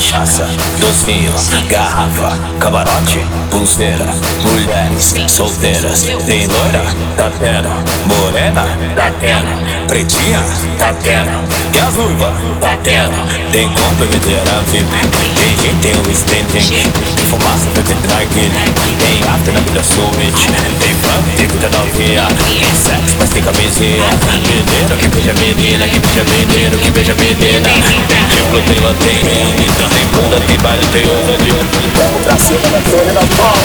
cachaça, docinhos, garrafa, camarote, pulseira, mulheres solteiras, tem loira, tá morena, tá pretinha, tá tendo, e as ruivas, tá tendo, tem compra, bebedeira, VIP, tem gente, tem o standing, tem fumaça, tem narguilha, tem after na vida summit, tem funk, tem cuida novinha, tem sexo, mas tem camisinha, menino que beija menina, que beija menino, que beija menina, tem diplo, tem lanterna, tem bunda, tem baile, tem onda de Vamos pra cima da torre da bola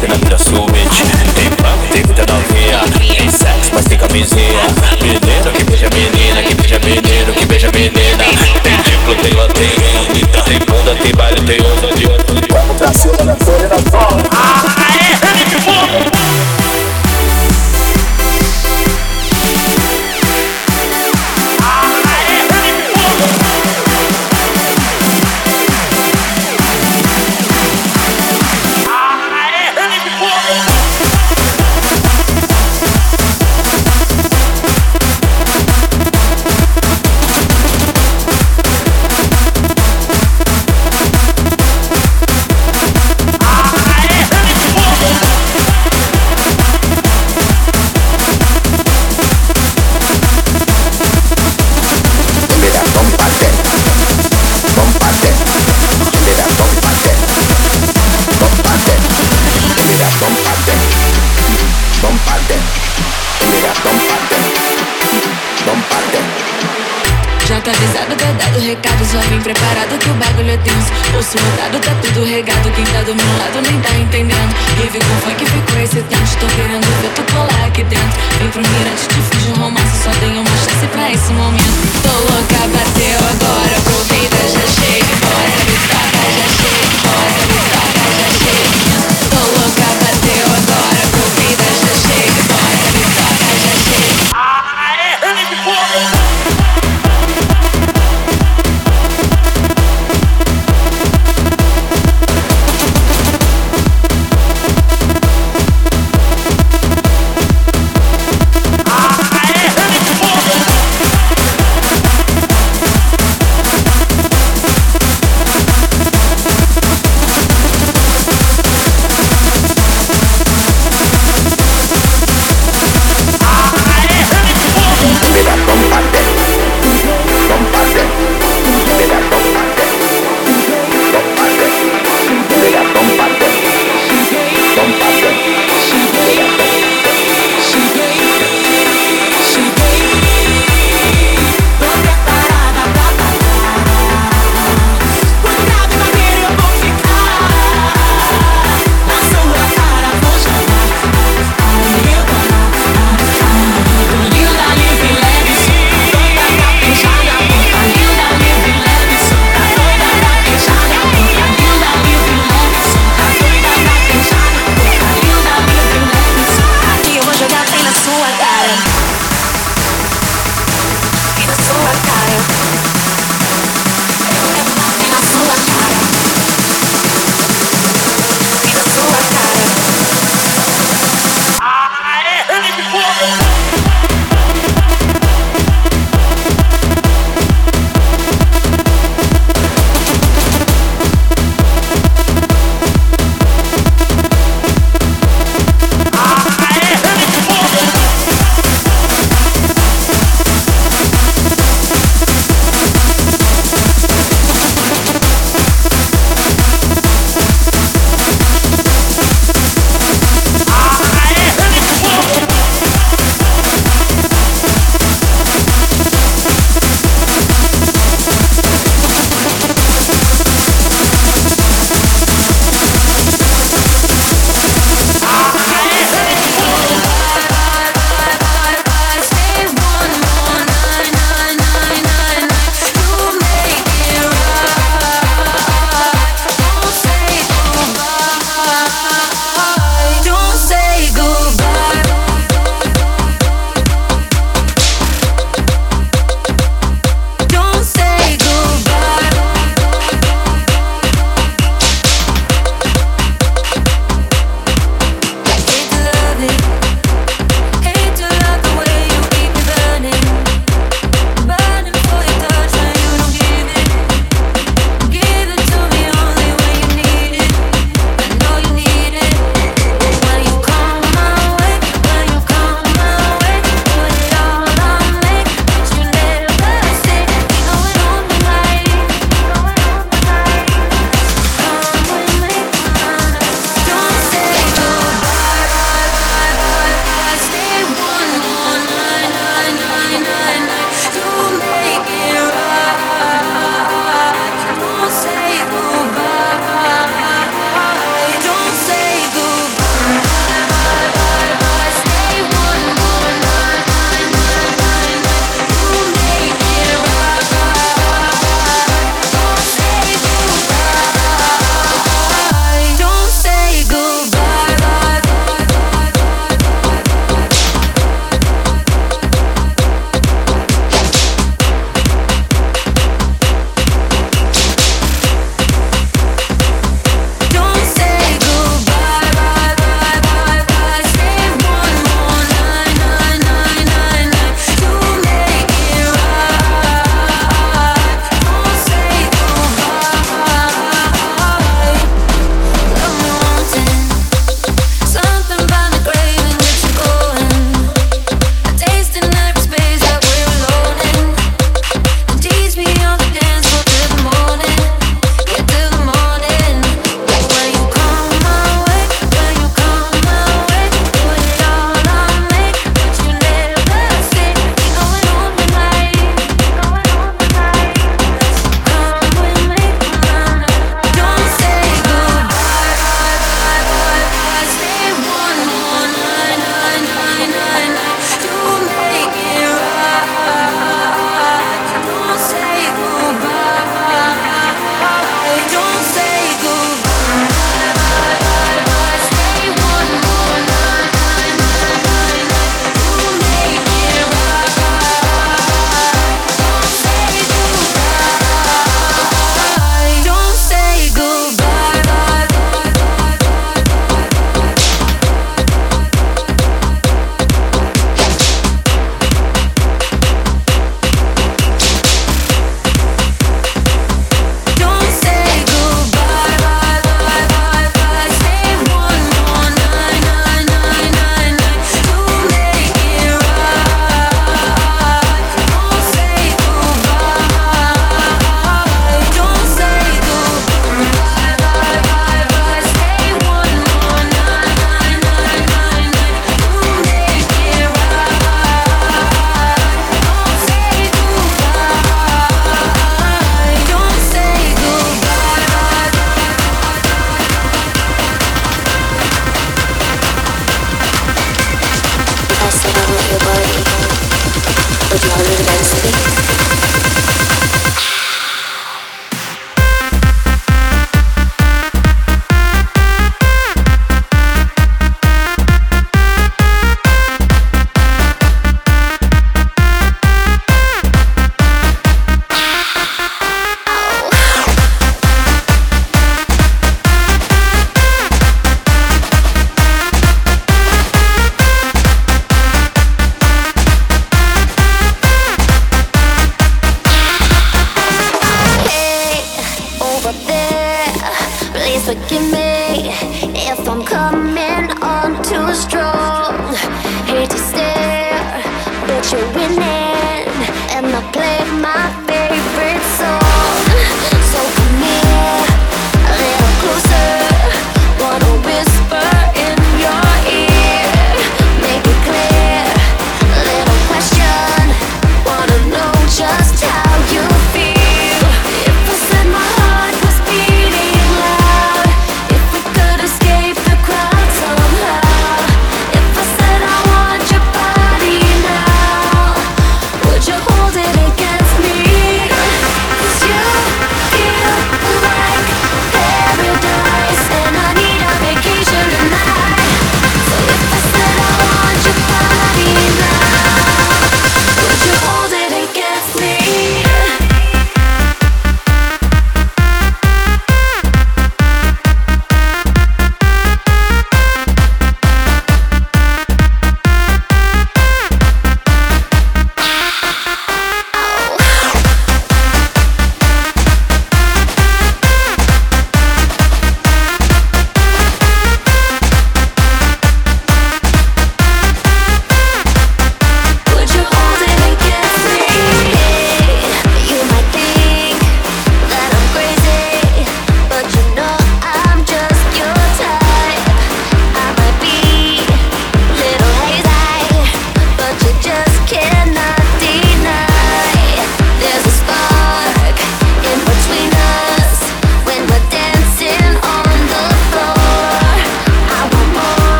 tem na Tem branco, tem vida novinha Tem sexo, mas tem camisinha. Menino que beija menina, que beija menino, que beija menina. Tem tipo, tem lanterna, tem bunda, tem baile, tem onda de Vamos pra cima da folha, e da flor